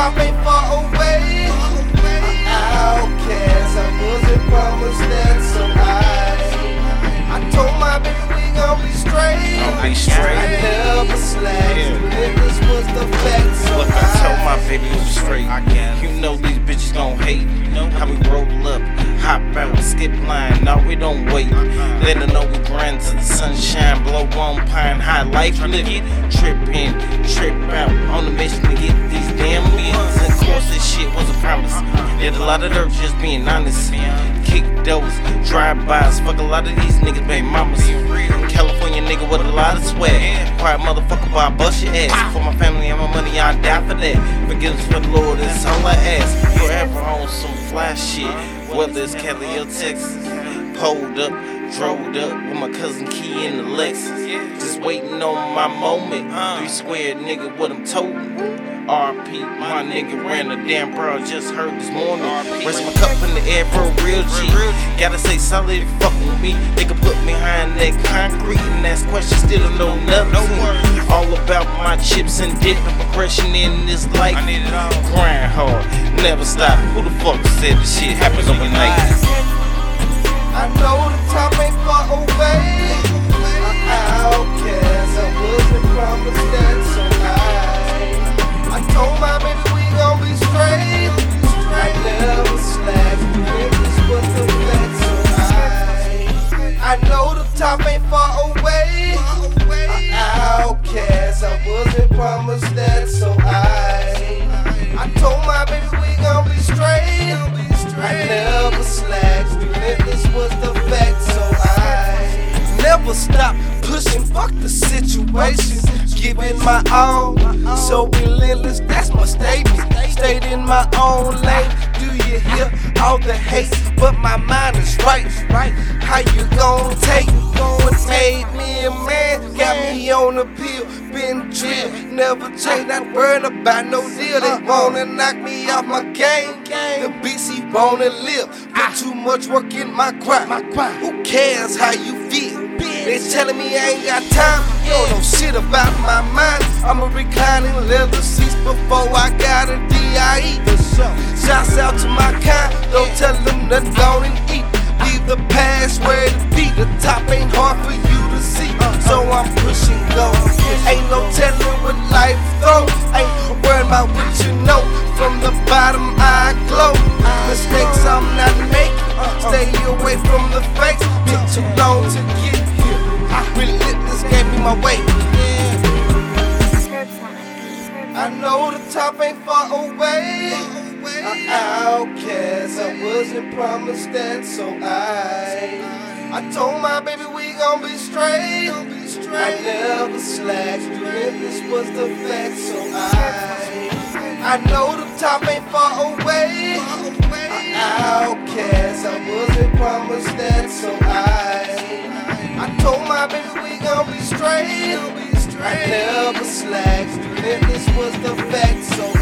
top ain't far away. Outcast, I wasn't promised that, so I I told my baby we gon' be straight. Gon' be I straight. never slack, Yeah. this was the flex, so Look, I told my baby was straight. I guess. You know these bitches gon' hate. You know how we roll up, hop out, skip line. No, we don't wait. Uh-uh. Let her know we grind to the sunshine, blow one pine high life living. Trip in, trip out, on the mission to get these damn lot of dirt, just being honest. Kick doors, drive-bys, fuck a lot of these niggas, baby mamas. California nigga with a lot of swag. Quiet motherfucker, but I bust your ass. Ah. For my family and my money, I die for that. Forgiveness for the Lord, that's all I ask. Forever on some fly shit, whether it's Cali or Texas. Pulled up, drove up with my cousin Key in the Lexus. Just waiting on my moment. Three square nigga, what I'm toting. RP, my nigga ran a damn bro, just heard this morning. Raise my cup in the air a real G. Gotta say solid fucking with me. They can put me behind that concrete and ask questions, still don't know nothing. All about my chips and dip and progression in this life. Grind hard, never stop. Who the fuck said this shit happens overnight? I know the top ain't far away. Outcast, I wasn't promised that, so I I told my baby we gon' be straight. I never slack, the I know the ain't far away. Outcast, I wasn't promised that, so I I told my baby we gon' be straight. I never slack, if this was the fact, never stop pushing. Fuck the situation, giving my all, so relentless. That's my statement. Stayed in my own lane. Do you hear all the hate? But my mind is right. Right? How you gon' take? What made me a man? Got me on the pill, been drilled, never change. Not worried about no deal. They wanna knock me off my game. The BC wanna live. Put too much work in my grind. Who cares how you feel? Telling me I ain't got time. You don't know shit about my mind. I'ma a reclining leather seats before I got a DIE. Shouts out to my kind. Don't tell them nothing, go and eat. Leave the past where it be. The top ain't hard for you to see. So I'm pushing go. Ain't no telling what life throw. Ain't worried about what you know. From the bottom I glow. Mistakes I'm not making. Stay away from the fakes. Took too long to get my way. I know the top ain't far away. An outcast, I wasn't promised that, so I I told my baby we gon' be straight. I never slack, if this was the fact, so I I know the top ain't far away. straight. I never slacked, and this was the fact. So